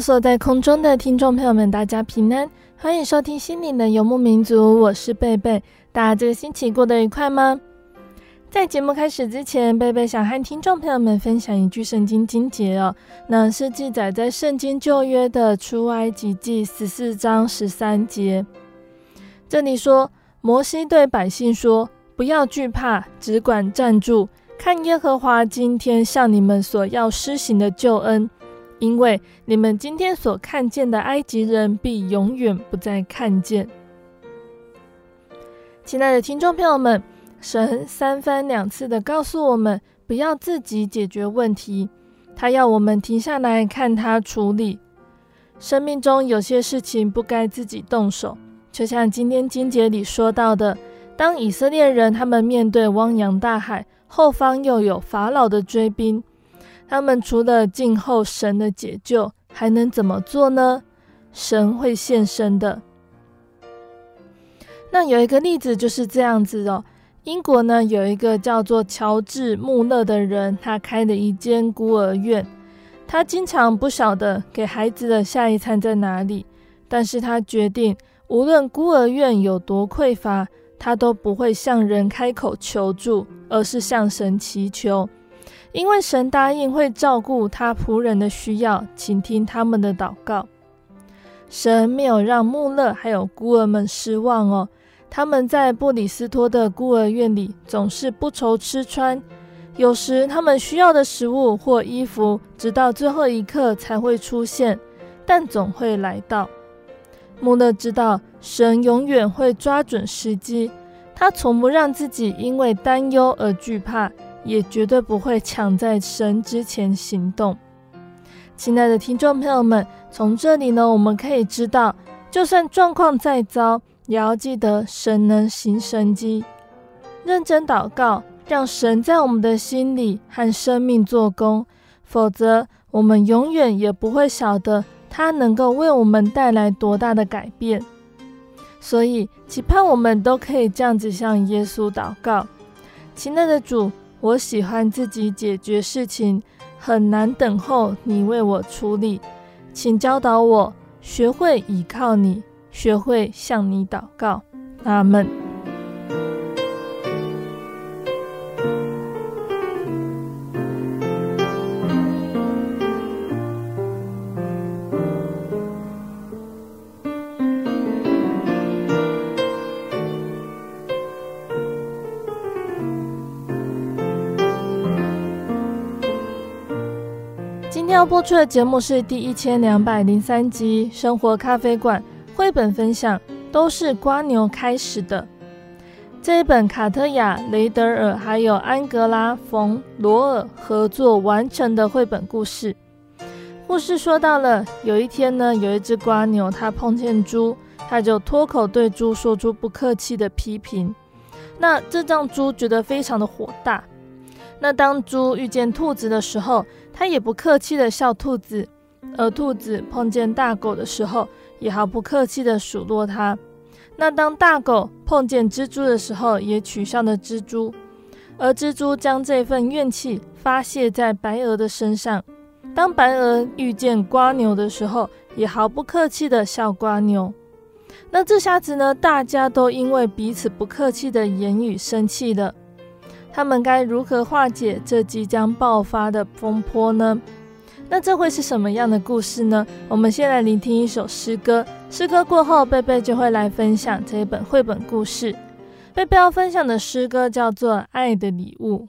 坐在空中的听众朋友们，大家平安，欢迎收听心灵的游牧民族，我是贝贝。大家这个星期过得愉快吗？在节目开始之前，贝贝想和听众朋友们分享一句圣经经节哦，那是记载在圣经旧约的出埃及记十四章十三节。这里说，摩西对百姓说：“不要惧怕，只管站住，看耶和华今天向你们所要施行的救恩。”因为你们今天所看见的埃及人，必永远不再看见。亲爱的听众朋友们，神三番两次的告诉我们，不要自己解决问题，他要我们停下来看他处理。生命中有些事情不该自己动手，就像今天经节里说到的，当以色列人他们面对汪洋大海，后方又有法老的追兵。他们除了静候神的解救，还能怎么做呢？神会现身的。那有一个例子就是这样子哦。英国呢有一个叫做乔治·穆勒的人，他开了一间孤儿院。他经常不晓得给孩子的下一餐在哪里，但是他决定，无论孤儿院有多匮乏，他都不会向人开口求助，而是向神祈求。因为神答应会照顾他仆人的需要，倾听他们的祷告。神没有让穆勒还有孤儿们失望哦。他们在布里斯托的孤儿院里总是不愁吃穿，有时他们需要的食物或衣服，直到最后一刻才会出现，但总会来到。穆勒知道神永远会抓准时机，他从不让自己因为担忧而惧怕。也绝对不会抢在神之前行动。亲爱的听众朋友们，从这里呢，我们可以知道，就算状况再糟，也要记得神能行神迹。认真祷告，让神在我们的心里和生命做工，否则我们永远也不会晓得他能够为我们带来多大的改变。所以，期盼我们都可以这样子向耶稣祷告，亲爱的主。我喜欢自己解决事情，很难等候你为我处理，请教导我学会倚靠你，学会向你祷告。阿门。播出的节目是第一千两百零三集《生活咖啡馆》绘本分享，都是瓜牛开始的。这一本卡特亚·雷德尔还有安格拉·冯·罗尔合作完成的绘本故事。故事说到了有一天呢，有一只瓜牛，它碰见猪，它就脱口对猪说出不客气的批评。那这让猪觉得非常的火大。那当猪遇见兔子的时候，他也不客气地笑兔子，而兔子碰见大狗的时候，也毫不客气地数落它。那当大狗碰见蜘蛛的时候，也取笑了蜘蛛。而蜘蛛将这份怨气发泄在白鹅的身上。当白鹅遇见瓜牛的时候，也毫不客气地笑瓜牛。那这下子呢，大家都因为彼此不客气的言语生气了。他们该如何化解这即将爆发的风波呢？那这会是什么样的故事呢？我们先来聆听一首诗歌。诗歌过后，贝贝就会来分享这一本绘本故事。贝贝要分享的诗歌叫做《爱的礼物》。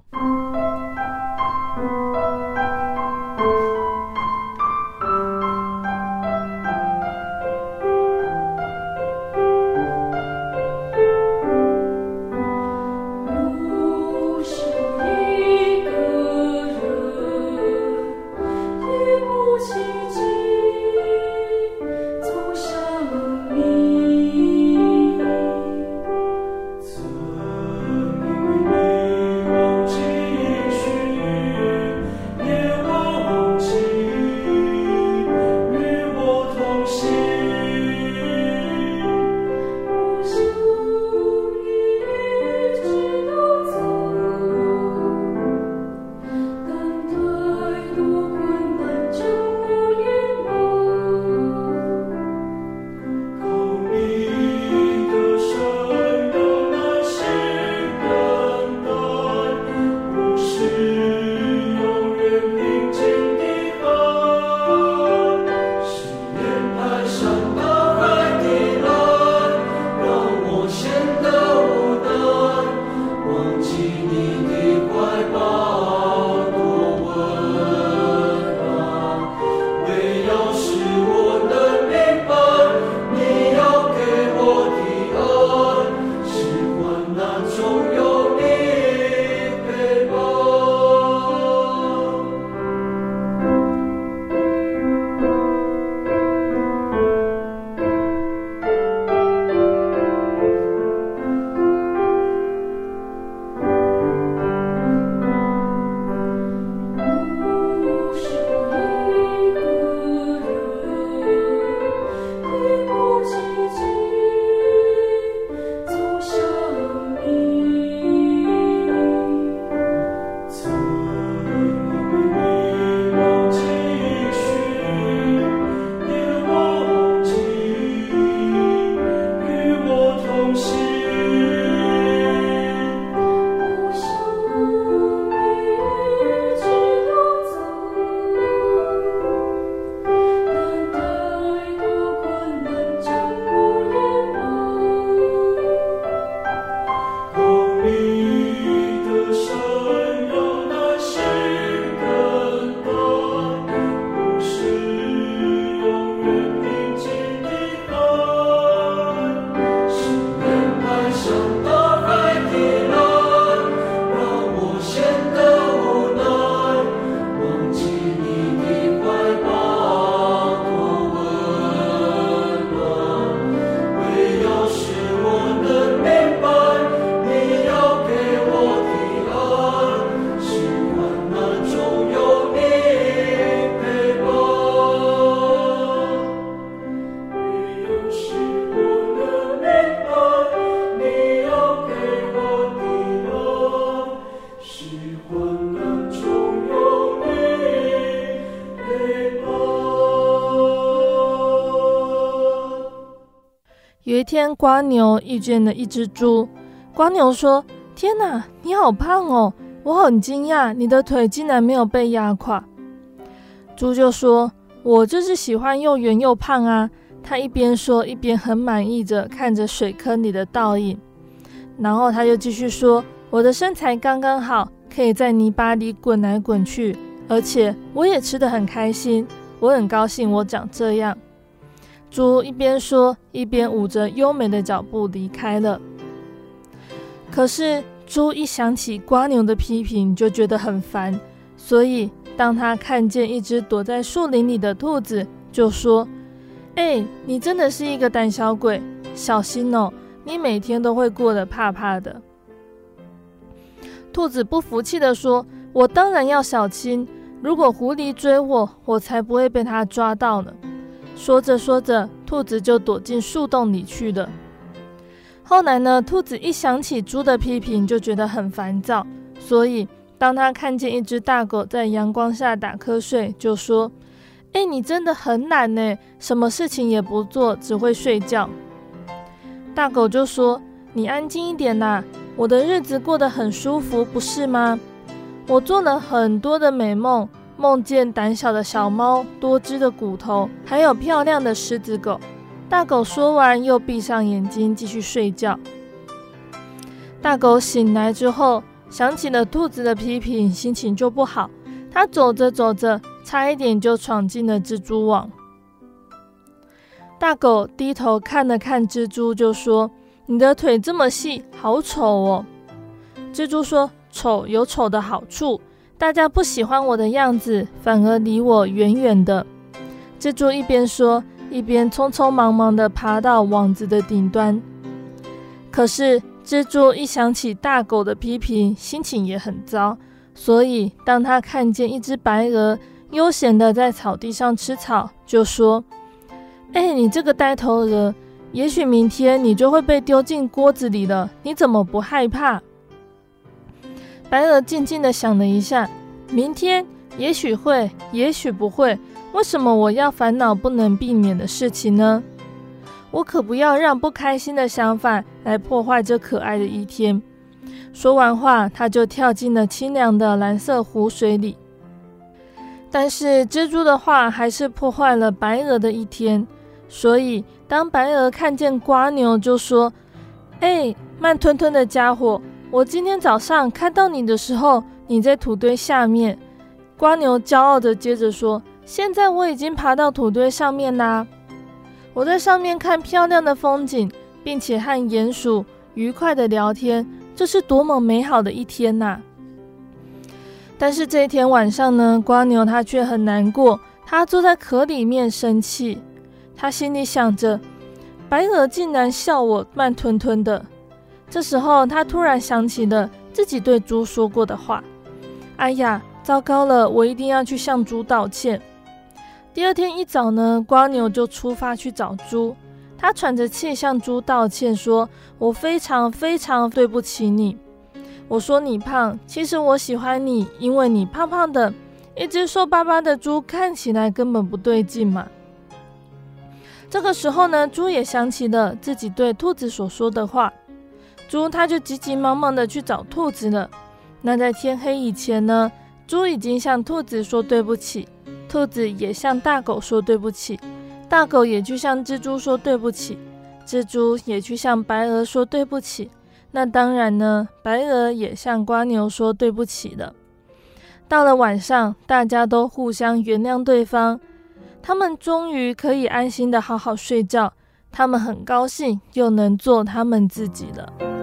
天，蜗牛遇见了一只猪。瓜牛说：“天哪，你好胖哦！我很惊讶，你的腿竟然没有被压垮。”猪就说：“我就是喜欢又圆又胖啊。”他一边说，一边很满意着看着水坑里的倒影。然后他又继续说：“我的身材刚刚好，可以在泥巴里滚来滚去，而且我也吃得很开心。我很高兴我长这样。”猪一边说，一边舞着优美的脚步离开了。可是，猪一想起瓜牛的批评，就觉得很烦。所以，当他看见一只躲在树林里的兔子，就说：“哎，你真的是一个胆小鬼，小心哦！你每天都会过得怕怕的。”兔子不服气地说：“我当然要小心。如果狐狸追我，我才不会被它抓到呢。”说着说着，兔子就躲进树洞里去了。后来呢，兔子一想起猪的批评，就觉得很烦躁，所以当他看见一只大狗在阳光下打瞌睡，就说：“哎，你真的很懒呢，什么事情也不做，只会睡觉。”大狗就说：“你安静一点呐，我的日子过得很舒服，不是吗？我做了很多的美梦，梦见胆小的小猫、多汁的骨头，还有漂亮的狮子狗。”大狗说完，又闭上眼睛继续睡觉。大狗醒来之后，想起了兔子的批评，心情就不好。它走着走着，差一点就闯进了蜘蛛网。大狗低头看了看蜘蛛，就说：“你的腿这么细，好丑哦。”蜘蛛说：“丑有丑的好处，大家不喜欢我的样子，反而离我远远的。”蜘蛛一边说，一边匆匆忙忙地爬到网子的顶端，可是蜘蛛一想起大狗的批评，心情也很糟。所以当他看见一只白鹅悠闲地在草地上吃草，就说：“哎，你这个呆头鹅，也许明天你就会被丢进锅子里了，你怎么不害怕？”白鹅静静地想了一下，明天也许会，也许不会。为什么我要烦恼不能避免的事情呢？我可不要让不开心的想法来破坏这可爱的一天。说完话，他就跳进了清凉的蓝色湖水里。但是蜘蛛的话还是破坏了白鹅的一天。所以当白鹅看见瓜牛，就说：“哎，慢吞吞的家伙，我今天早上看到你的时候，你在土堆下面。”蜗牛骄傲地接着说。现在我已经爬到土堆上面啦，我在上面看漂亮的风景，并且和鼹鼠愉快的聊天，这是多么美好的一天呐！但是这一天晚上呢，蜗牛它却很难过，它坐在壳里面生气，它心里想着，白鹅竟然笑我慢吞吞的。这时候，他突然想起了自己对猪说过的话，哎呀，糟糕了，我一定要去向猪道歉。第二天一早呢，瓜牛就出发去找猪。他喘着气向猪道歉，说：“我非常非常对不起你。我说你胖，其实我喜欢你，因为你胖胖的。一只瘦巴巴的猪看起来根本不对劲嘛。”这个时候呢，猪也想起了自己对兔子所说的话，猪他就急急忙忙的去找兔子了。那在天黑以前呢，猪已经向兔子说对不起。兔子也向大狗说对不起，大狗也去向蜘蛛说对不起，蜘蛛也去向白鹅说对不起。那当然呢，白鹅也向瓜牛说对不起了。到了晚上，大家都互相原谅对方，他们终于可以安心的好好睡觉。他们很高兴，又能做他们自己了。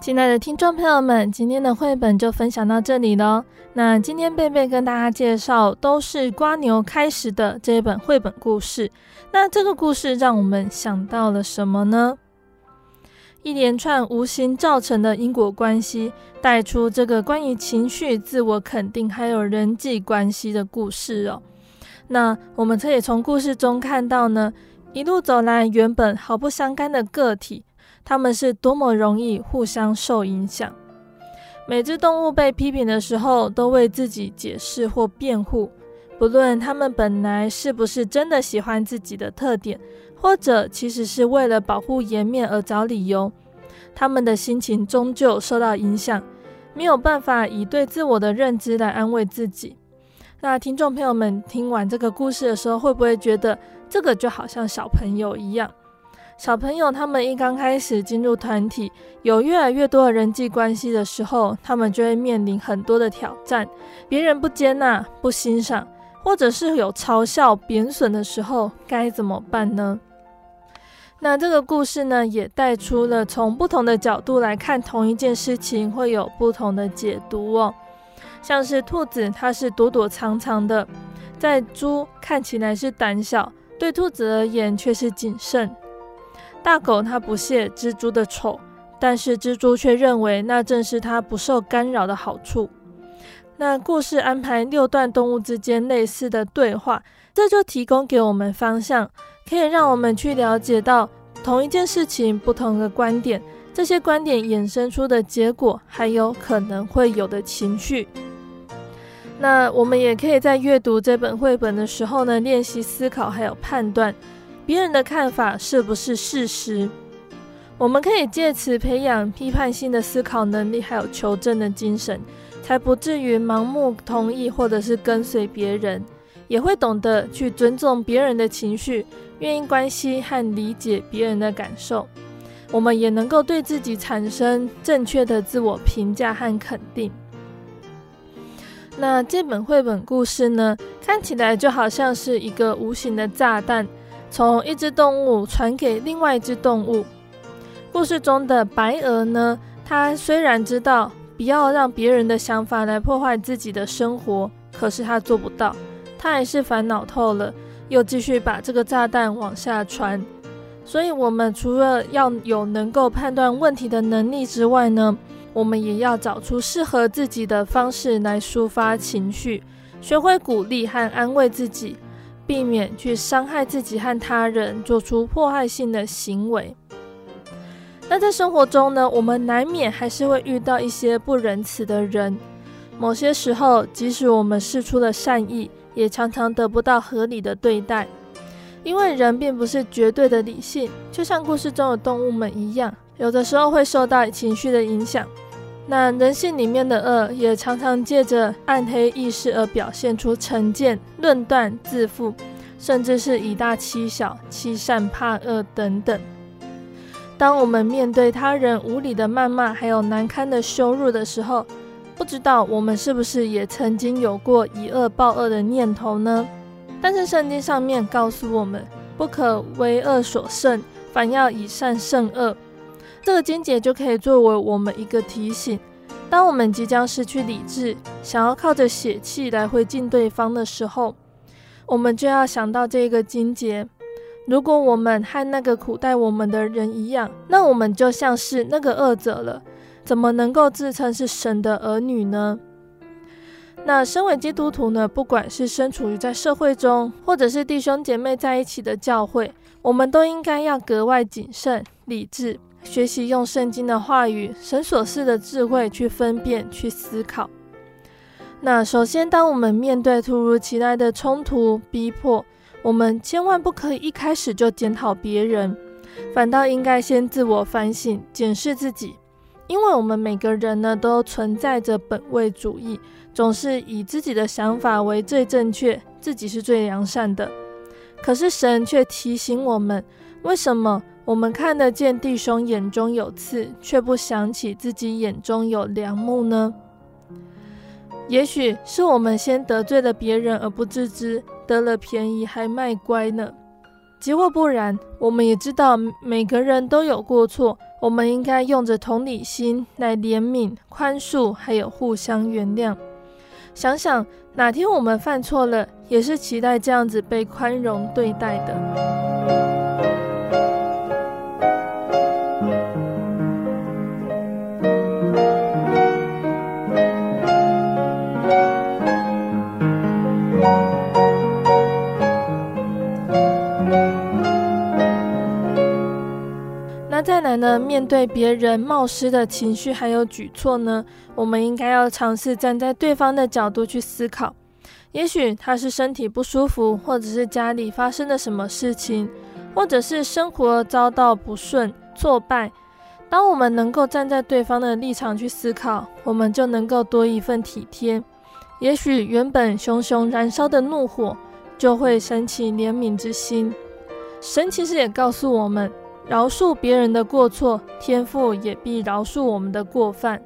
亲爱的听众朋友们，今天的绘本就分享到这里喽。那今天贝贝跟大家介绍都是瓜牛开始的这一本绘本故事。那这个故事让我们想到了什么呢？一连串无形造成的因果关系，带出这个关于情绪、自我肯定还有人际关系的故事哦。那我们可以从故事中看到呢，一路走来原本毫不相干的个体。他们是多么容易互相受影响。每只动物被批评的时候，都为自己解释或辩护，不论他们本来是不是真的喜欢自己的特点，或者其实是为了保护颜面而找理由，他们的心情终究受到影响，没有办法以对自我的认知来安慰自己。那听众朋友们听完这个故事的时候，会不会觉得这个就好像小朋友一样？小朋友他们一刚开始进入团体，有越来越多的人际关系的时候，他们就会面临很多的挑战。别人不接纳、不欣赏，或者是有嘲笑、贬损的时候，该怎么办呢？那这个故事呢，也带出了从不同的角度来看同一件事情，会有不同的解读哦。像是兔子，它是躲躲藏藏的。在猪看起来是胆小，对兔子而言却是谨慎。大狗它不屑蜘蛛的丑，但是蜘蛛却认为那正是它不受干扰的好处。那故事安排六段动物之间类似的对话，这就提供给我们方向，可以让我们去了解到同一件事情不同的观点，这些观点衍生出的结果，还有可能会有的情绪。那我们也可以在阅读这本绘本的时候呢，练习思考，还有判断别人的看法是不是事实。我们可以借此培养批判性的思考能力，还有求证的精神，才不至于盲目同意或者是跟随别人，也会懂得去尊重别人的情绪，愿意关心和理解别人的感受。我们也能够对自己产生正确的自我评价和肯定。那这本绘本故事呢，看起来就好像是一个无形的炸弹，从一只动物传给另外一只动物。故事中的白鹅呢，它虽然知道不要让别人的想法来破坏自己的生活，可是它做不到，它还是烦恼透了，又继续把这个炸弹往下传。所以，我们除了要有能够判断问题的能力之外呢，我们也要找出适合自己的方式来抒发情绪，学会鼓励和安慰自己，避免去伤害自己和他人，做出迫害性的行为。那在生活中呢，我们难免还是会遇到一些不仁慈的人。某些时候，即使我们试出了善意，也常常得不到合理的对待。因为人并不是绝对的理性，就像故事中的动物们一样。有的时候会受到情绪的影响，那人性里面的恶也常常借着暗黑意识而表现出成见、论断、自负，甚至是以大欺小、欺善怕恶等等。当我们面对他人无理的谩骂，还有难堪的羞辱的时候，不知道我们是不是也曾经有过以恶报恶的念头呢？但是圣经上面告诉我们，不可为恶所胜，反要以善胜恶。这个经节就可以作为我们一个提醒：当我们即将失去理智，想要靠着血气来回敬对方的时候，我们就要想到这个经节。如果我们和那个苦待我们的人一样，那我们就像是那个恶者了，怎么能够自称是神的儿女呢？那身为基督徒呢，不管是身处于在社会中，或者是弟兄姐妹在一起的教会，我们都应该要格外谨慎、理智。学习用圣经的话语、神所赐的智慧去分辨、去思考。那首先，当我们面对突如其来的冲突、逼迫，我们千万不可以一开始就检讨别人，反倒应该先自我反省、检视自己。因为我们每个人呢，都存在着本位主义，总是以自己的想法为最正确，自己是最良善的。可是神却提醒我们，为什么？我们看得见弟兄眼中有刺，却不想起自己眼中有梁木呢？也许是我们先得罪了别人而不自知，得了便宜还卖乖呢？即或不然，我们也知道每个人都有过错，我们应该用着同理心来怜悯、宽恕，还有互相原谅。想想哪天我们犯错了，也是期待这样子被宽容对待的。再来呢，面对别人冒失的情绪还有举措呢，我们应该要尝试站在对方的角度去思考。也许他是身体不舒服，或者是家里发生了什么事情，或者是生活遭到不顺、挫败。当我们能够站在对方的立场去思考，我们就能够多一份体贴。也许原本熊熊燃烧的怒火，就会升起怜悯之心。神其实也告诉我们。饶恕别人的过错，天父也必饶恕我们的过犯。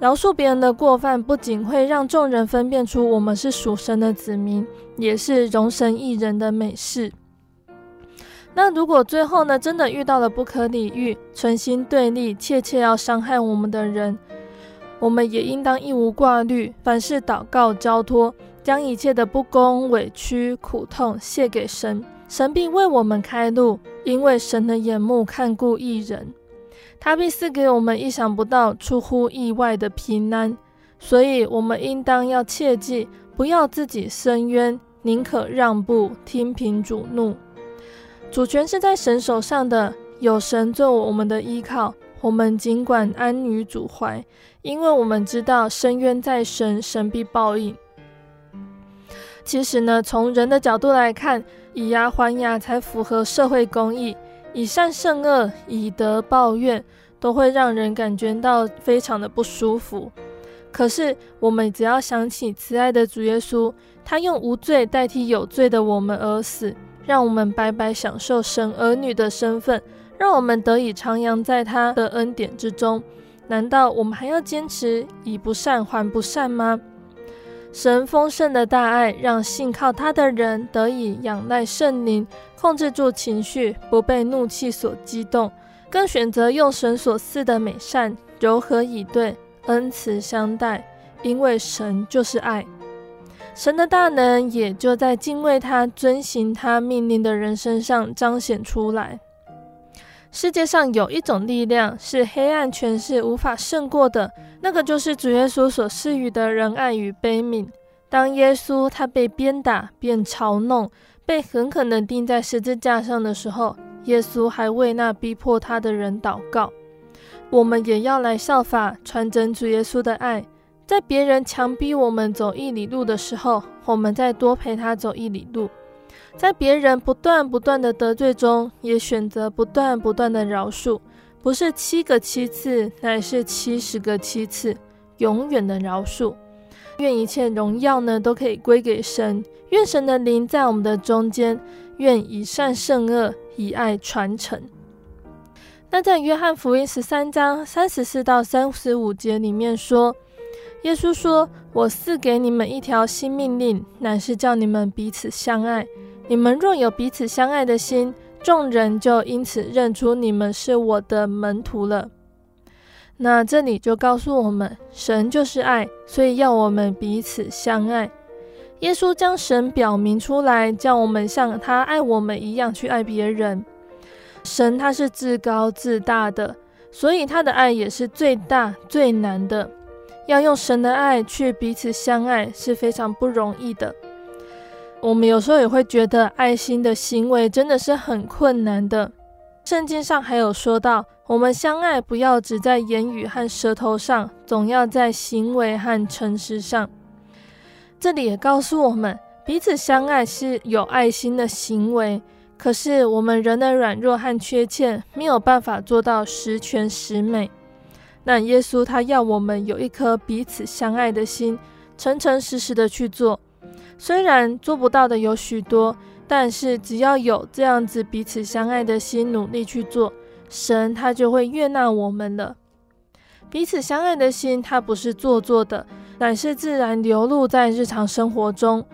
饶恕别人的过犯，不仅会让众人分辨出我们是属神的子民，也是荣神益人的美事。那如果最后呢，真的遇到了不可理喻、存心对立、切切要伤害我们的人，我们也应当一无挂虑，凡事祷告交托，将一切的不公、委屈、苦痛卸给神，神必为我们开路，因为神的眼目看顾一人，他必赐给我们意想不到、出乎意外的平安。所以，我们应当要切记，不要自己伸冤，宁可让步，听凭主怒。主权是在神手上的，有神做我们的依靠，我们尽管安于主怀，因为我们知道伸冤在神，神必报应。其实呢，从人的角度来看，以牙还牙才符合社会公义，以善胜恶，以德报怨，都会让人感觉到非常的不舒服。可是，我们只要想起慈爱的主耶稣，他用无罪代替有罪的我们而死，让我们白白享受神儿女的身份，让我们得以徜徉在他的恩典之中。难道我们还要坚持以不善还不善吗？神丰盛的大爱，让信靠他的人得以仰赖圣灵，控制住情绪，不被怒气所激动，更选择用神所赐的美善，柔和以对，恩慈相待，因为神就是爱。神的大能也就在敬畏他、遵行他命令的人身上彰显出来。世界上有一种力量是黑暗权势无法胜过的。那个就是主耶稣所施予的仁爱与悲悯。当耶稣他被鞭打、被嘲弄、被狠狠地钉在十字架上的时候，耶稣还为那逼迫他的人祷告。我们也要来效法传真主耶稣的爱，在别人强逼我们走一里路的时候，我们再多陪他走一里路；在别人不断不断的得罪中，也选择不断不断的饶恕。不是七个七次，乃是七十个七次，永远的饶恕。愿一切荣耀呢，都可以归给神。愿神的灵在我们的中间。愿以善胜恶，以爱传承。那在约翰福音十三章三十四到三十五节里面说，耶稣说：“我赐给你们一条新命令，乃是叫你们彼此相爱。你们若有彼此相爱的心。”众人就因此认出你们是我的门徒了。那这里就告诉我们，神就是爱，所以要我们彼此相爱。耶稣将神表明出来，叫我们像他爱我们一样去爱别人。神他是至高至大的，所以他的爱也是最大最难的。要用神的爱去彼此相爱是非常不容易的。我们有时候也会觉得爱心的行为真的是很困难的。圣经上还有说到，我们相爱不要只在言语和舌头上，总要在行为和诚实上。这里也告诉我们，彼此相爱是有爱心的行为。可是我们人的软弱和缺欠，没有办法做到十全十美。那耶稣他要我们有一颗彼此相爱的心，诚诚实实的去做。虽然做不到的有许多，但是只要有这样子彼此相爱的心，努力去做，神他就会悦纳我们了。彼此相爱的心，它不是做作的，乃是自然流露在日常生活中。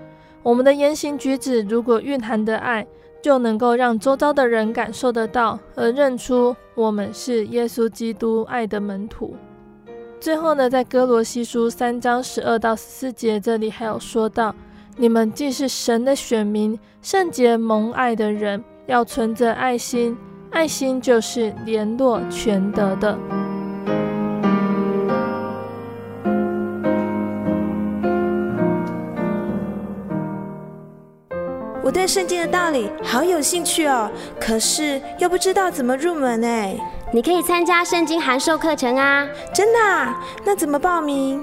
我们的言行举止如果蕴含的爱，就能够让周遭的人感受得到，而认出我们是耶稣基督爱的门徒。最后呢，在哥罗西书三章十二到十四节这里还有说到。你们既是神的选民，圣洁蒙爱的人，要存着爱心。爱心就是联络全德的。我对圣经的道理好有兴趣哦，可是又不知道怎么入门哎。你可以参加圣经函授课程啊！真的啊？那怎么报名？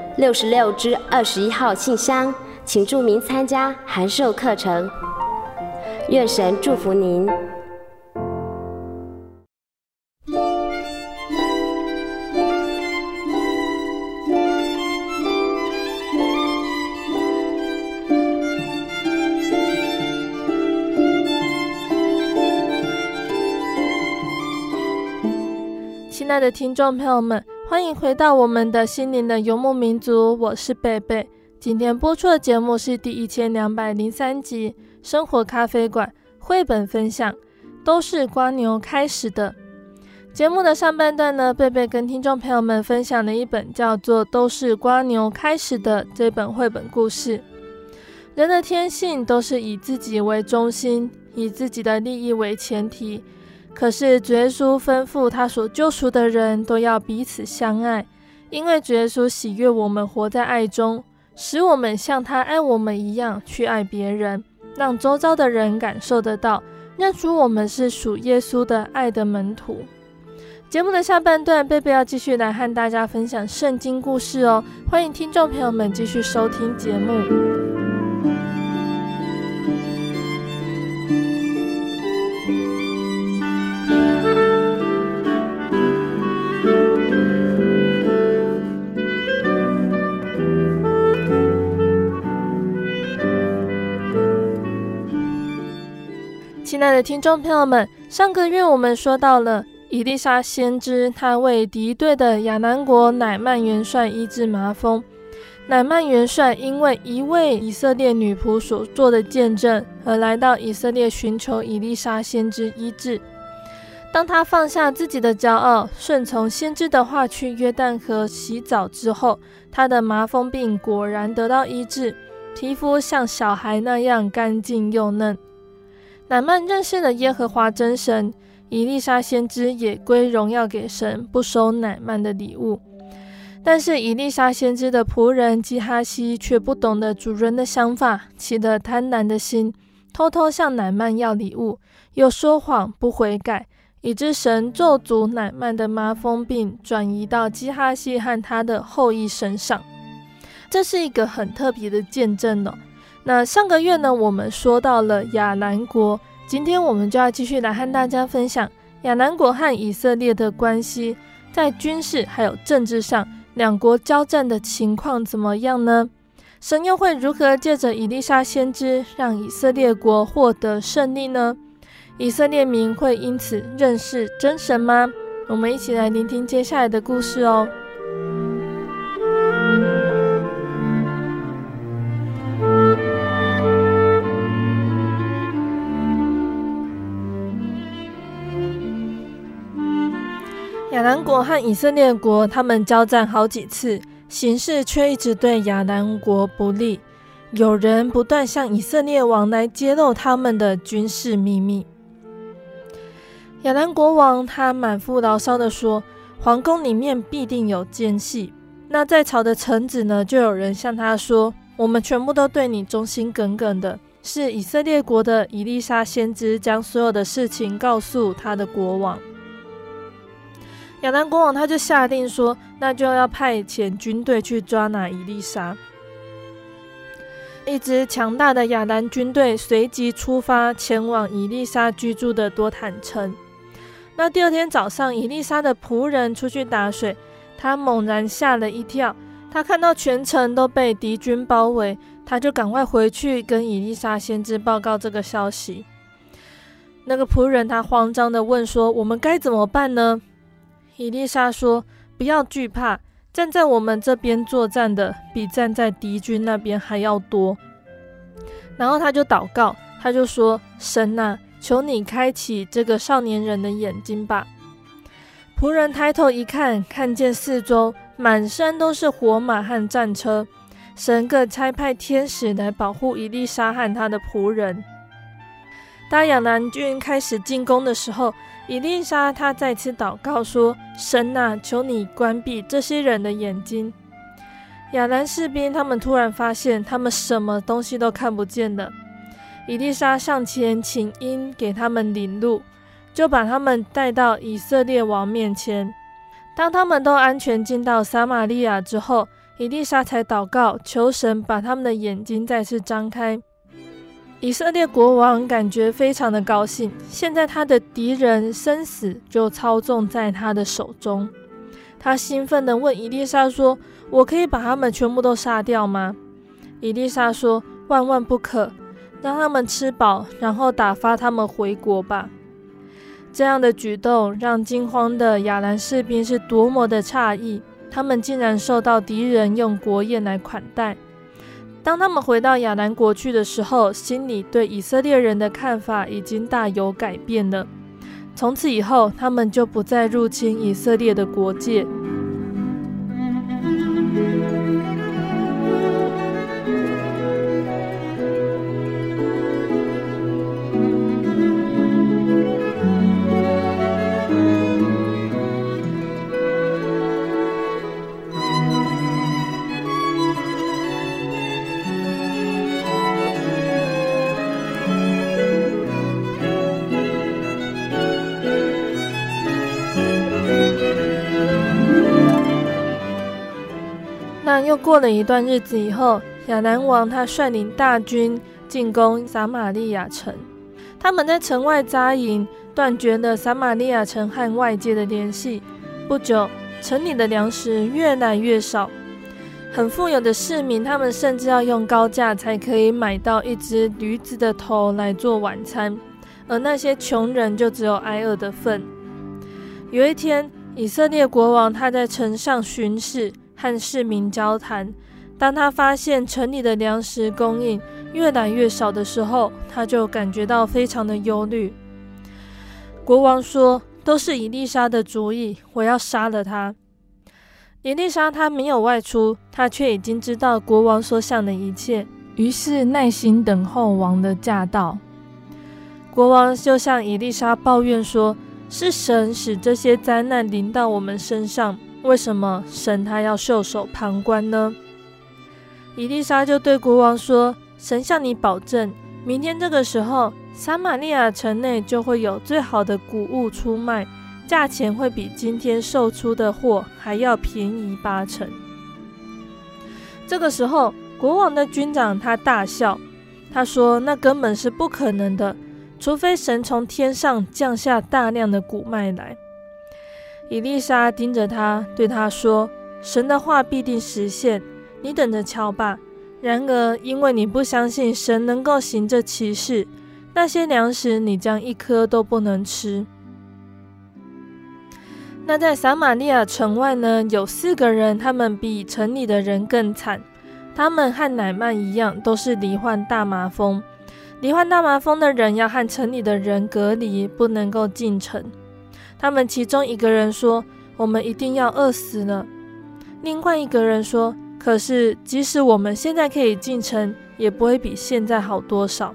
六十六之二十一号信箱，请注明参加函授课程。愿神祝福您。亲爱的听众朋友们。欢迎回到我们的心灵的游牧民族，我是贝贝。今天播出的节目是第一千两百零三集《生活咖啡馆》绘本分享，都是瓜牛开始的。节目的上半段呢，贝贝跟听众朋友们分享了一本叫做《都是瓜牛开始的》这本绘本故事。人的天性都是以自己为中心，以自己的利益为前提。可是主耶稣吩咐他所救赎的人都要彼此相爱，因为主耶稣喜悦我们活在爱中，使我们像他爱我们一样去爱别人，让周遭的人感受得到，认出我们是属耶稣的爱的门徒。节目的下半段，贝贝要继续来和大家分享圣经故事哦。欢迎听众朋友们继续收听节目。亲爱的听众朋友们，上个月我们说到了。伊丽莎先知，他为敌对的亚兰国乃曼元帅医治麻风。乃曼元帅因为一位以色列女仆所做的见证，而来到以色列寻求伊丽莎先知医治。当他放下自己的骄傲，顺从先知的话去约旦河洗澡之后，他的麻风病果然得到医治，皮肤像小孩那样干净又嫩。乃曼认识了耶和华真神。以利沙先知也归荣耀给神，不收乃曼的礼物。但是以利沙先知的仆人基哈西却不懂得主人的想法，起了贪婪的心，偷偷向乃曼要礼物，又说谎不悔改，以致神咒诅乃曼的麻风病转移到基哈西和他的后裔身上。这是一个很特别的见证哦。那上个月呢，我们说到了亚南国。今天我们就要继续来和大家分享亚南国和以色列的关系，在军事还有政治上，两国交战的情况怎么样呢？神又会如何借着以利沙先知让以色列国获得胜利呢？以色列民会因此认识真神吗？我们一起来聆听接下来的故事哦。亚兰国和以色列国，他们交战好几次，形势却一直对亚兰国不利。有人不断向以色列王来揭露他们的军事秘密。亚兰国王他满腹牢骚地说：“皇宫里面必定有奸细。”那在朝的臣子呢，就有人向他说：“我们全部都对你忠心耿耿的。”是以色列国的以利沙先知将所有的事情告诉他的国王。亚兰国王他就下令说：“那就要派遣军队去抓拿伊丽莎。”一支强大的亚兰军队随即出发，前往伊丽莎居住的多坦城。那第二天早上，伊丽莎的仆人出去打水，他猛然吓了一跳，他看到全城都被敌军包围，他就赶快回去跟伊丽莎先知报告这个消息。那个仆人他慌张地问说：“我们该怎么办呢？”伊丽莎说：“不要惧怕，站在我们这边作战的比站在敌军那边还要多。”然后他就祷告，他就说：“神呐，求你开启这个少年人的眼睛吧。”仆人抬头一看，看见四周满山都是火马和战车，神各差派天使来保护伊丽莎和他的仆人。当亚南军开始进攻的时候，伊丽莎他再次祷告说：“神啊，求你关闭这些人的眼睛。”亚兰士兵他们突然发现，他们什么东西都看不见了。伊丽莎上前请缨给他们领路，就把他们带到以色列王面前。当他们都安全进到撒玛利亚之后，伊丽莎才祷告，求神把他们的眼睛再次张开。以色列国王感觉非常的高兴，现在他的敌人生死就操纵在他的手中。他兴奋地问伊丽莎说：“我可以把他们全部都杀掉吗？”伊丽莎说：“万万不可，让他们吃饱，然后打发他们回国吧。”这样的举动让惊慌的亚兰士兵是多么的诧异，他们竟然受到敌人用国宴来款待。当他们回到亚南国去的时候，心里对以色列人的看法已经大有改变了。从此以后，他们就不再入侵以色列的国界。了一段日子以后，亚南王他率领大军进攻撒玛利亚城。他们在城外扎营，断绝了撒玛利亚城和外界的联系。不久，城里的粮食越来越少。很富有的市民，他们甚至要用高价才可以买到一只驴子的头来做晚餐，而那些穷人就只有挨饿的份。有一天，以色列国王他在城上巡视。和市民交谈，当他发现城里的粮食供应越来越少的时候，他就感觉到非常的忧虑。国王说：“都是伊丽莎的主意，我要杀了他。”伊丽莎她没有外出，她却已经知道国王所想的一切，于是耐心等候王的驾到。国王就向伊丽莎抱怨说：“是神使这些灾难临到我们身上。”为什么神他要袖手旁观呢？伊丽莎就对国王说：“神向你保证，明天这个时候，撒玛利亚城内就会有最好的谷物出卖，价钱会比今天售出的货还要便宜八成。”这个时候，国王的军长他大笑，他说：“那根本是不可能的，除非神从天上降下大量的谷麦来。”以利莎盯着他，对他说：“神的话必定实现，你等着瞧吧。然而，因为你不相信神能够行这奇事，那些粮食你将一颗都不能吃。”那在撒玛利亚城外呢，有四个人，他们比城里的人更惨。他们和乃曼一样，都是罹患大麻风。罹患大麻风的人要和城里的人隔离，不能够进城。他们其中一个人说：“我们一定要饿死了。”另外一个人说：“可是，即使我们现在可以进城，也不会比现在好多少。”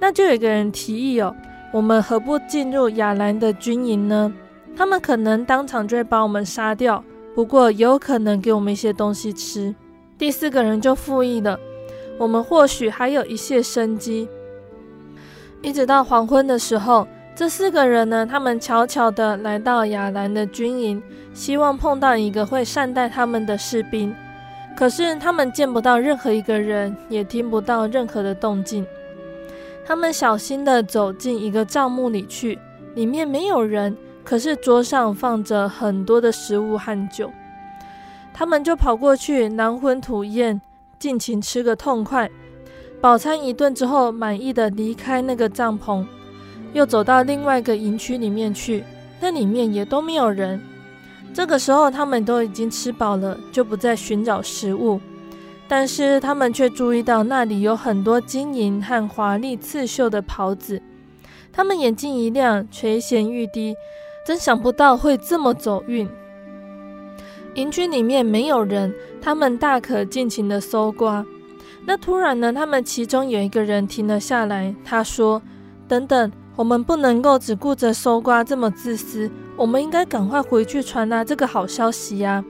那就有一个人提议哦：“我们何不进入亚兰的军营呢？他们可能当场就会把我们杀掉，不过也有可能给我们一些东西吃。”第四个人就附议了：“我们或许还有一线生机。”一直到黄昏的时候。这四个人呢，他们悄悄地来到亚兰的军营，希望碰到一个会善待他们的士兵。可是他们见不到任何一个人，也听不到任何的动静。他们小心地走进一个帐幕里去，里面没有人，可是桌上放着很多的食物和酒。他们就跑过去，狼吞吐咽，尽情吃个痛快。饱餐一顿之后，满意地离开那个帐篷。又走到另外一个营区里面去，那里面也都没有人。这个时候，他们都已经吃饱了，就不再寻找食物。但是他们却注意到那里有很多金银和华丽刺绣的袍子。他们眼睛一亮，垂涎欲滴，真想不到会这么走运。营区里面没有人，他们大可尽情的搜刮。那突然呢，他们其中有一个人停了下来，他说：“等等。”我们不能够只顾着搜刮这么自私，我们应该赶快回去传达这个好消息呀！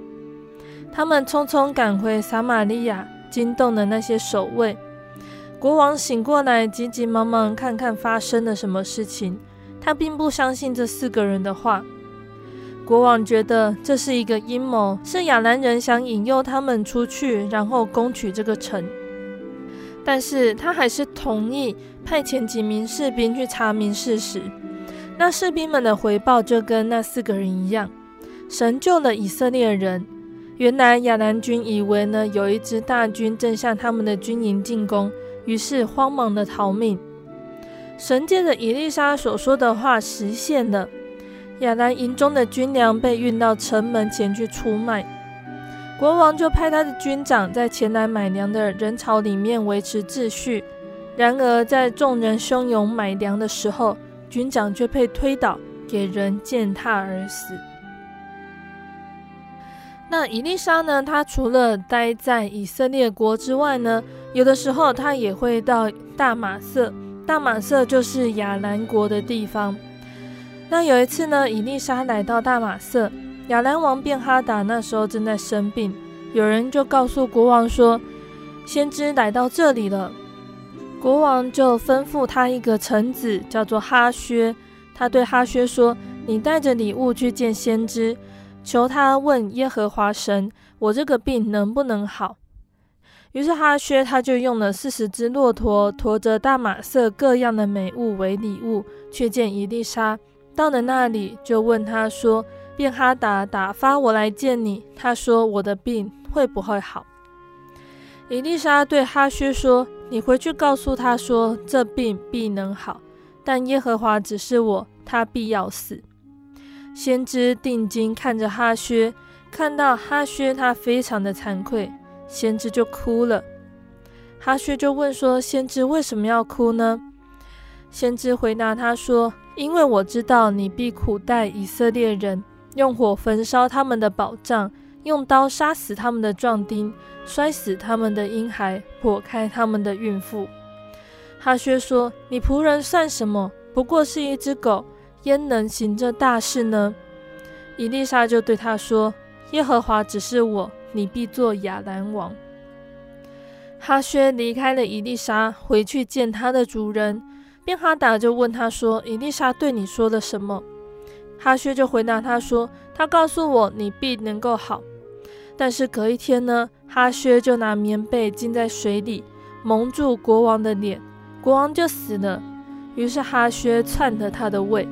他们匆匆赶回撒玛利亚，惊动了那些守卫。国王醒过来，急急忙忙看看发生了什么事情。他并不相信这四个人的话。国王觉得这是一个阴谋，是亚兰人想引诱他们出去，然后攻取这个城。但是他还是同意派遣几名士兵去查明事实。那士兵们的回报就跟那四个人一样，神救了以色列人。原来亚兰军以为呢，有一支大军正向他们的军营进攻，于是慌忙的逃命。神借着以利沙所说的话实现了。亚兰营中的军粮被运到城门前去出卖，国王就派他的军长在前来买粮的人潮里面维持秩序。然而，在众人汹涌买粮的时候，军长却被推倒，给人践踏而死。那以利沙呢？他除了待在以色列国之外呢，有的时候他也会到大马色。大马色就是亚兰国的地方。那有一次呢，以利沙来到大马色，亚兰王便哈达那时候正在生病，有人就告诉国王说，先知来到这里了。国王就吩咐他一个臣子，叫做哈薛，他对哈薛说：“你带着礼物去见先知，求他问耶和华神，我这个病能不能好。”于是哈薛他就用了四十只骆驼，驮着大马色各样的美物为礼物，去见以利沙。到了那里，就问他说：“便哈达打发我来见你，他说我的病会不会好？”以丽莎对哈薛说：“你回去告诉他说，这病必能好，但耶和华只是我，他必要死。”先知定睛看着哈薛，看到哈薛他非常的惭愧。先知就哭了，哈薛就问说：“先知为什么要哭呢？”先知回答他说：“因为我知道你必苦待以色列人，用火焚烧他们的宝藏，用刀杀死他们的壮丁，摔死他们的婴孩，剖开他们的孕妇。”哈薛说：“你仆人算什么？不过是一只狗，焉能行这大事呢？”伊丽莎就对他说：“耶和华指示我。”你必做亚兰王。哈薛离开了伊丽莎，回去见他的主人。便哈达就问他说：“伊丽莎对你说了什么？”哈薛就回答他说：“他告诉我，你必能够好。”但是隔一天呢，哈薛就拿棉被浸在水里，蒙住国王的脸，国王就死了。于是哈薛篡了他的位。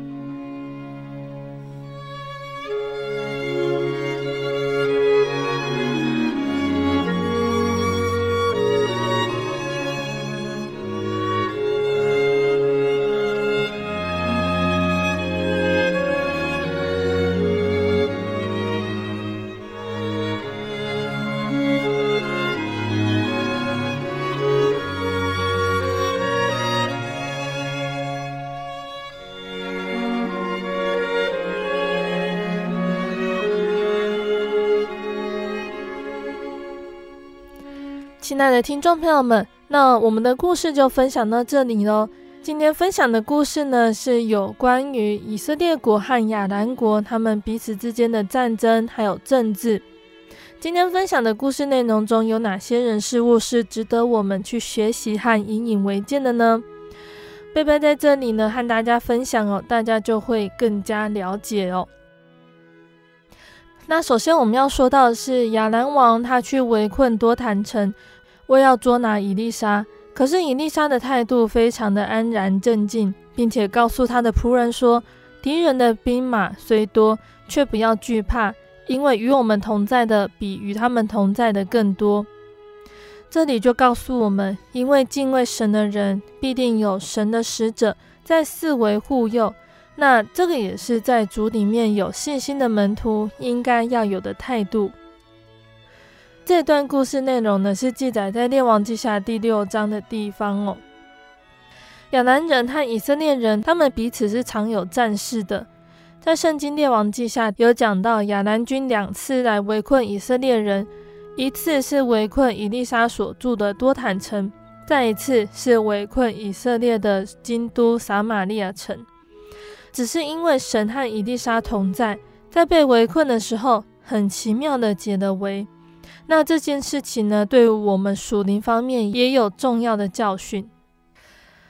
亲爱的听众朋友们，那我们的故事就分享到这里喽。今天分享的故事呢，是有关于以色列国和亚兰国他们彼此之间的战争，还有政治。今天分享的故事内容中有哪些人事物是值得我们去学习和引以为戒的呢？贝贝在这里呢，和大家分享哦，大家就会更加了解哦。那首先我们要说到的是亚兰王，他去围困多坦城。为要捉拿伊丽莎，可是伊丽莎的态度非常的安然镇静，并且告诉他的仆人说：“敌人的兵马虽多，却不要惧怕，因为与我们同在的比与他们同在的更多。”这里就告诉我们，因为敬畏神的人，必定有神的使者在四围护佑。那这个也是在主里面有信心的门徒应该要有的态度。这段故事内容呢，是记载在《列王记下》第六章的地方哦。亚兰人和以色列人，他们彼此是常有战事的。在圣经《列王记下》有讲到，亚兰军两次来围困以色列人，一次是围困以利沙所住的多坦城，再一次是围困以色列的京都撒玛利亚城。只是因为神和以利沙同在，在被围困的时候，很奇妙的解了围。那这件事情呢，对我们属灵方面也有重要的教训。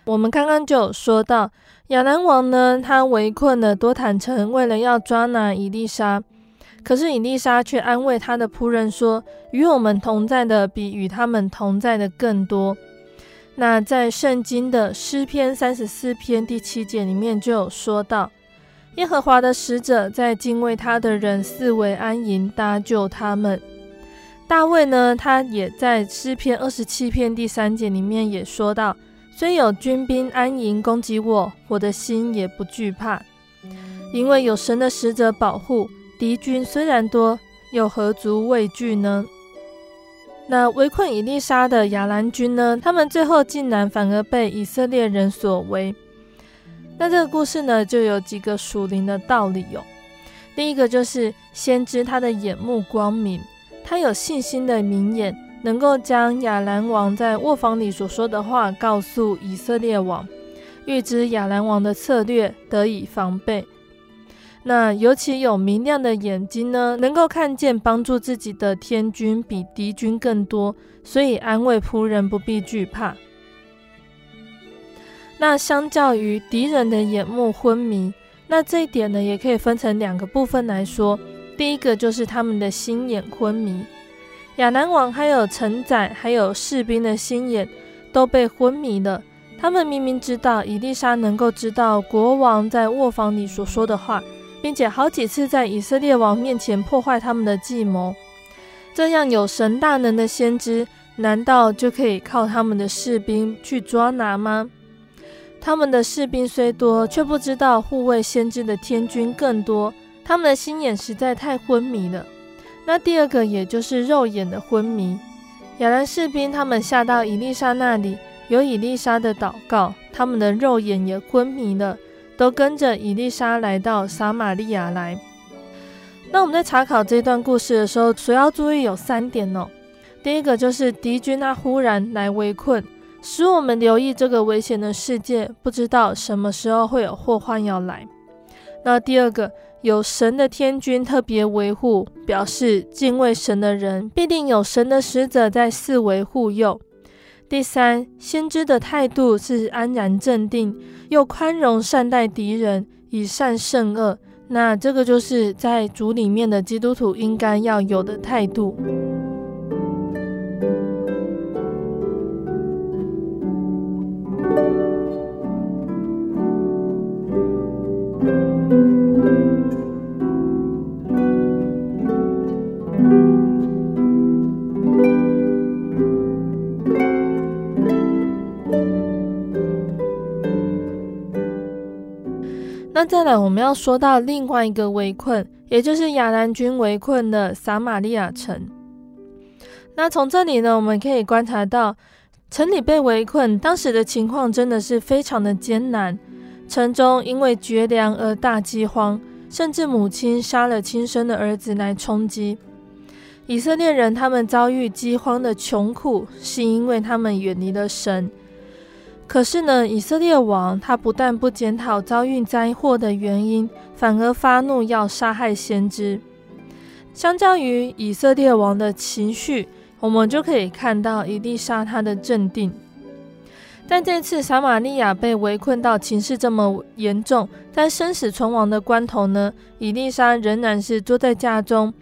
我们刚刚就有说到，亚兰王呢，他围困了多坦城，为了要抓拿伊丽莎。可是伊丽莎却安慰他的仆人说：“与我们同在的，比与他们同在的更多。”那在圣经的诗篇三十四篇第七节里面就有说到：“耶和华的使者在敬畏他的人四围安营，搭救他们。”大卫呢，他也在诗篇二十七篇第三节里面也说到：虽有军兵安营攻击我，我的心也不惧怕，因为有神的使者保护。敌军虽然多，又何足畏惧呢？那围困以利沙的亚兰军呢？他们最后竟然反而被以色列人所围。那这个故事呢，就有几个属灵的道理哟、哦。第一个就是先知他的眼目光明，他有信心的明眼，能够将亚兰王在卧房里所说的话告诉以色列王，预知亚兰王的策略，得以防备。那尤其有明亮的眼睛呢，能够看见帮助自己的天军比敌军更多，所以安慰仆人不必惧怕。那相较于敌人的眼目昏迷，那这一点呢，也可以分成两个部分来说。第一个就是他们的心眼昏迷，亚南王还有臣宰还有士兵的心眼都被昏迷了。他们明明知道以利沙能够知道国王在卧房里所说的话。并且好几次在以色列王面前破坏他们的计谋，这样有神大能的先知，难道就可以靠他们的士兵去抓拿吗？他们的士兵虽多，却不知道护卫先知的天军更多，他们的心眼实在太昏迷了。那第二个，也就是肉眼的昏迷，亚兰士兵他们下到伊丽莎那里，有伊丽莎的祷告，他们的肉眼也昏迷了。都跟着伊丽莎来到撒玛利亚来。那我们在查考这段故事的时候，所要注意有三点哦。第一个就是敌军他忽然来围困，使我们留意这个危险的世界，不知道什么时候会有祸患要来。那第二个，有神的天君特别维护，表示敬畏神的人必定有神的使者在四围护佑。第三，先知的态度是安然镇定。又宽容善待敌人，以善胜恶，那这个就是在主里面的基督徒应该要有的态度。那再来，我们要说到另外一个围困，也就是亚兰军围困的撒玛利亚城。那从这里呢，我们可以观察到，城里被围困，当时的情况真的是非常的艰难。城中因为绝粮而大饥荒，甚至母亲杀了亲生的儿子来充饥。以色列人他们遭遇饥荒的穷苦，是因为他们远离了神。可是呢，以色列王他不但不检讨遭遇灾祸的原因，反而发怒要杀害先知。相较于以色列王的情绪，我们就可以看到以利沙他的镇定。但这次撒玛利亚被围困到情势这么严重，在生死存亡的关头呢，以利沙仍然是坐在家中，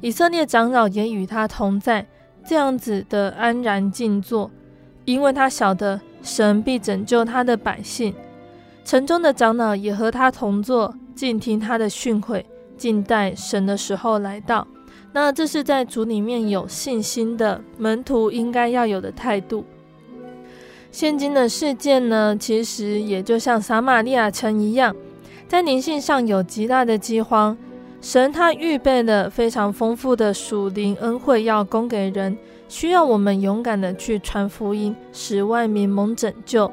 以色列长老也与他同在，这样子的安然静坐，因为他晓得。神必拯救他的百姓，城中的长老也和他同坐，静听他的训诲，静待神的时候来到。那这是在主里面有信心的门徒应该要有的态度。现今的世界呢，其实也就像撒玛利亚城一样，在灵性上有极大的饥荒。神他预备了非常丰富的属灵恩惠要供给人。需要我们勇敢的去传福音，使万民蒙拯救。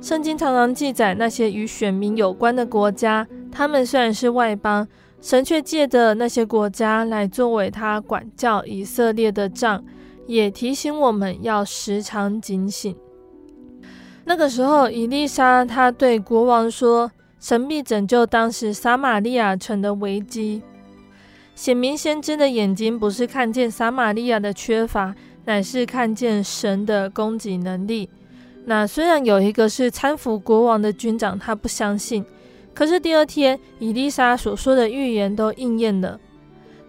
圣经常常记载那些与选民有关的国家，他们虽然是外邦，神却借着那些国家来作为他管教以色列的杖，也提醒我们要时常警醒。那个时候，以利沙他对国王说：“神必拯救当时撒玛利亚城的危机。”显明先知的眼睛不是看见撒玛利亚的缺乏，乃是看见神的供给能力。那虽然有一个是搀扶国王的军长，他不相信，可是第二天以利沙所说的预言都应验了，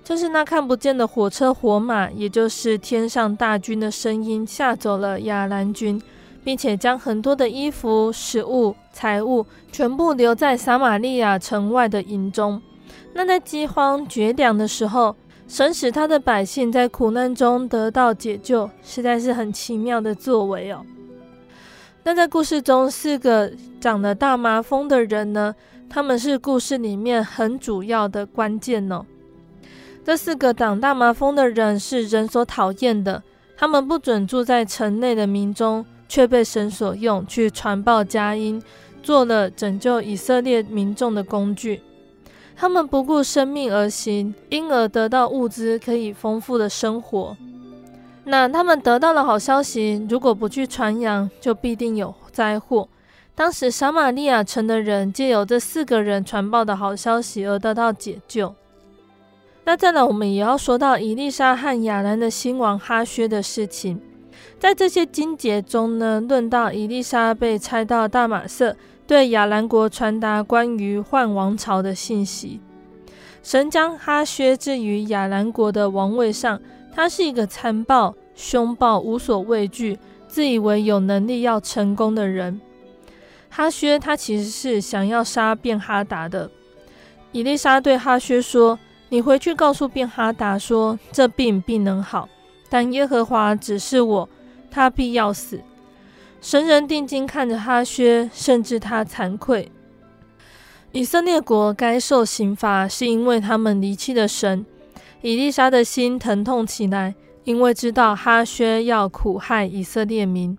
就是那看不见的火车火马，也就是天上大军的声音，吓走了亚兰军，并且将很多的衣服、食物、财物全部留在撒玛利亚城外的营中。那在饥荒绝粮的时候，神使他的百姓在苦难中得到解救，实在是很奇妙的作为哦。那在故事中，四个长了大麻风的人呢，他们是故事里面很主要的关键哦。这四个长大麻风的人是人所讨厌的，他们不准住在城内的民中，却被神所用去传报佳音，做了拯救以色列民众的工具。他们不顾生命而行，因而得到物资可以丰富的生活。那他们得到了好消息，如果不去传扬，就必定有灾祸。当时撒玛利亚城的人借由这四个人传报的好消息而得到解救。那再来，我们也要说到以利沙和亚兰的新王哈薛的事情。在这些经节中呢，论到以利沙被差到大马色，对亚兰国传达关于换王朝的信息。神将哈薛置于亚兰国的王位上。他是一个残暴、凶暴、无所畏惧、自以为有能力要成功的人。哈薛他其实是想要杀便哈达的。以利沙对哈薛说：“你回去告诉便哈达说，这病必能好，但耶和华指示我，他必要死。”神人定睛看着哈薛，甚至他惭愧。以色列国该受刑罚，是因为他们离弃了神。以丽莎的心疼痛起来，因为知道哈薛要苦害以色列民，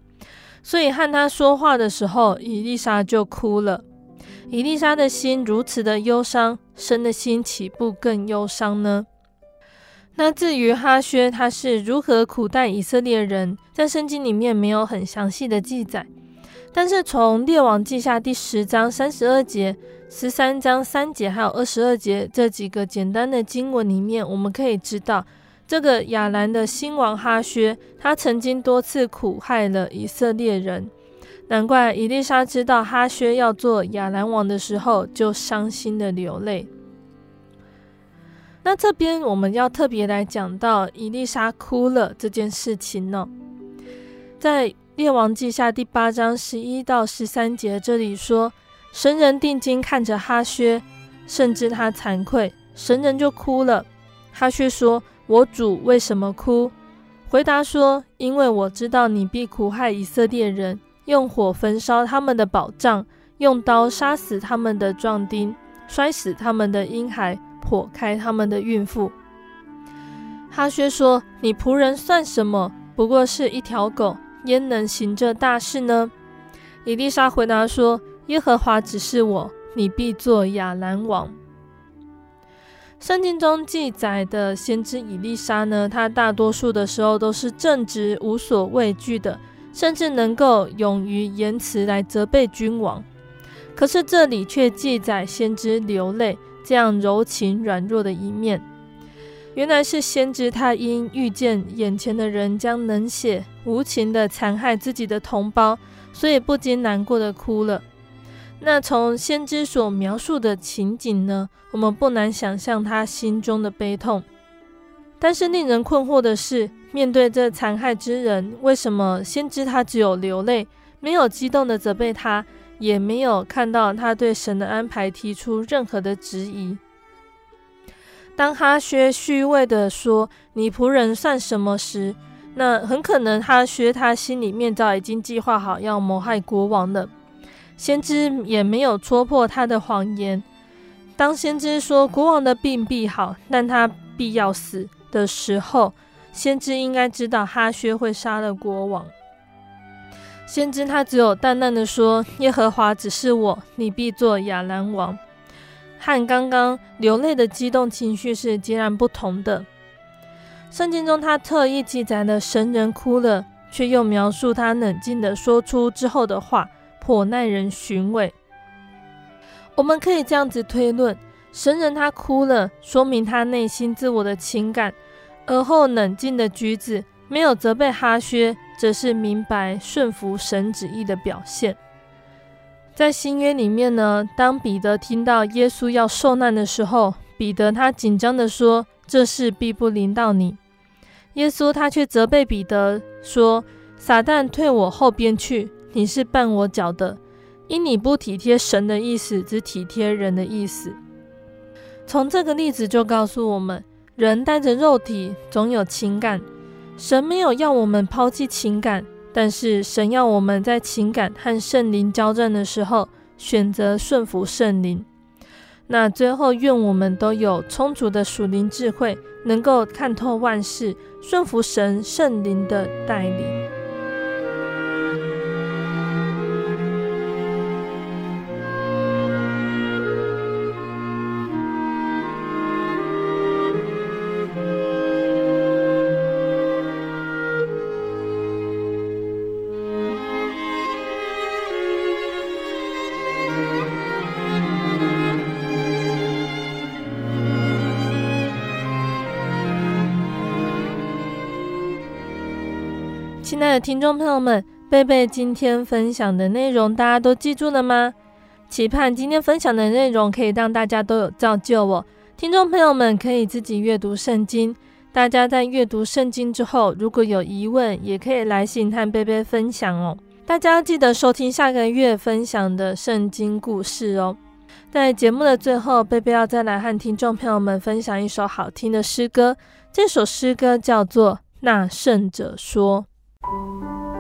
所以和他说话的时候，以丽莎就哭了。以丽莎的心如此的忧伤，神的心岂不更忧伤呢？那至于哈薛他是如何苦待以色列人，在圣经里面没有很详细的记载，但是从列王记下第十章三十二节。十三章三节还有二十二节这几个简单的经文里面，我们可以知道，这个亚兰的新王哈薛，他曾经多次苦害了以色列人。难怪以利沙知道哈薛要做亚兰王的时候，就伤心的流泪。那这边我们要特别来讲到伊丽莎哭了这件事情呢，在列王记下第八章十一到十三节这里说。神人定睛看着哈薛，甚至他惭愧，神人就哭了。哈薛说：“我主为什么哭？”回答说：“因为我知道你必苦害以色列人，用火焚烧他们的宝藏，用刀杀死他们的壮丁，摔死他们的婴孩，剖开他们的孕妇。”哈薛说：“你仆人算什么？不过是一条狗，焉能行这大事呢？”以利沙回答说。耶和华指示我，你必做亚兰王。圣经中记载的先知以利沙呢，他大多数的时候都是正直、无所畏惧的，甚至能够勇于言辞来责备君王。可是这里却记载先知流泪，这样柔情软弱的一面。原来是先知他因遇见眼前的人将冷血无情地残害自己的同胞，所以不禁难过的哭了。那从先知所描述的情景呢，我们不难想象他心中的悲痛。但是令人困惑的是，面对这残害之人，为什么先知他只有流泪，没有激动的责备他，也没有看到他对神的安排提出任何的质疑？当哈薛虚伪的说“你仆人算什么”时，那很可能哈薛他心里面早已经计划好要谋害国王了。先知也没有戳破他的谎言。当先知说国王的病必好，但他必要死的时候，先知应该知道哈薛会杀了国王。先知他只有淡淡的说：“耶和华指示我，你必做亚兰王。”和刚刚流泪的激动情绪是截然不同的。圣经中他特意记载了神人哭了，却又描述他冷静的说出之后的话。颇耐人寻味。我们可以这样子推论：神人他哭了，说明他内心自我的情感；而后冷静的举止，没有责备哈薛，则是明白顺服神旨意的表现。在新约里面呢，当彼得听到耶稣要受难的时候，彼得他紧张地说：“这事必不临到你。”耶稣他却责备彼得说：“撒旦退我后边去。”你是绊我脚的，因你不体贴神的意思，只体贴人的意思。从这个例子就告诉我们，人带着肉体总有情感，神没有要我们抛弃情感，但是神要我们在情感和圣灵交战的时候，选择顺服圣灵。那最后，愿我们都有充足的属灵智慧，能够看透万事，顺服神圣灵的带领。听众朋友们，贝贝今天分享的内容，大家都记住了吗？期盼今天分享的内容可以让大家都有造就哦。听众朋友们可以自己阅读圣经，大家在阅读圣经之后，如果有疑问，也可以来信和贝贝分享哦。大家记得收听下个月分享的圣经故事哦。在节目的最后，贝贝要再来和听众朋友们分享一首好听的诗歌，这首诗歌叫做《那圣者说》。Thank you.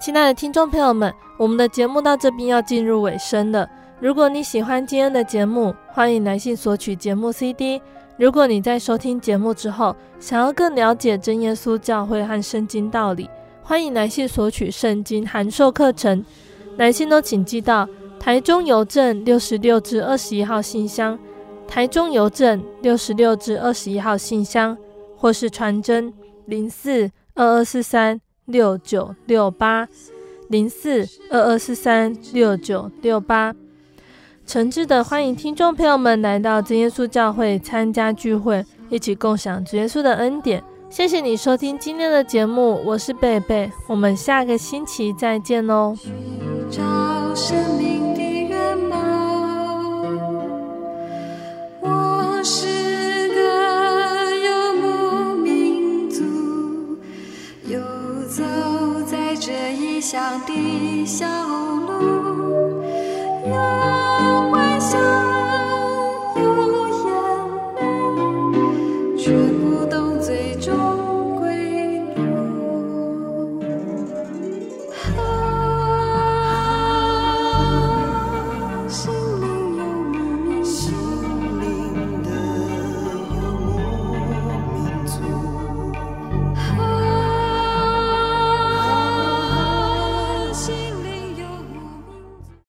亲爱的听众朋友们，我们的节目到这边要进入尾声了。如果你喜欢今天的节目，欢迎来信索取节目 CD。如果你在收听节目之后，想要更了解真耶稣教会和圣经道理，欢迎来信索取圣经函授课程。来信都请寄到台中邮政六十六至二十一号信箱，台中邮政六十六至二十一号信箱，或是传真零四二二四三。六九六八零四二二四三六九六八，诚挚的欢迎听众朋友们来到真耶稣教会参加聚会，一起共享主耶稣的恩典。谢谢你收听今天的节目，我是贝贝，我们下个星期再见哦。乡的小路，有欢笑。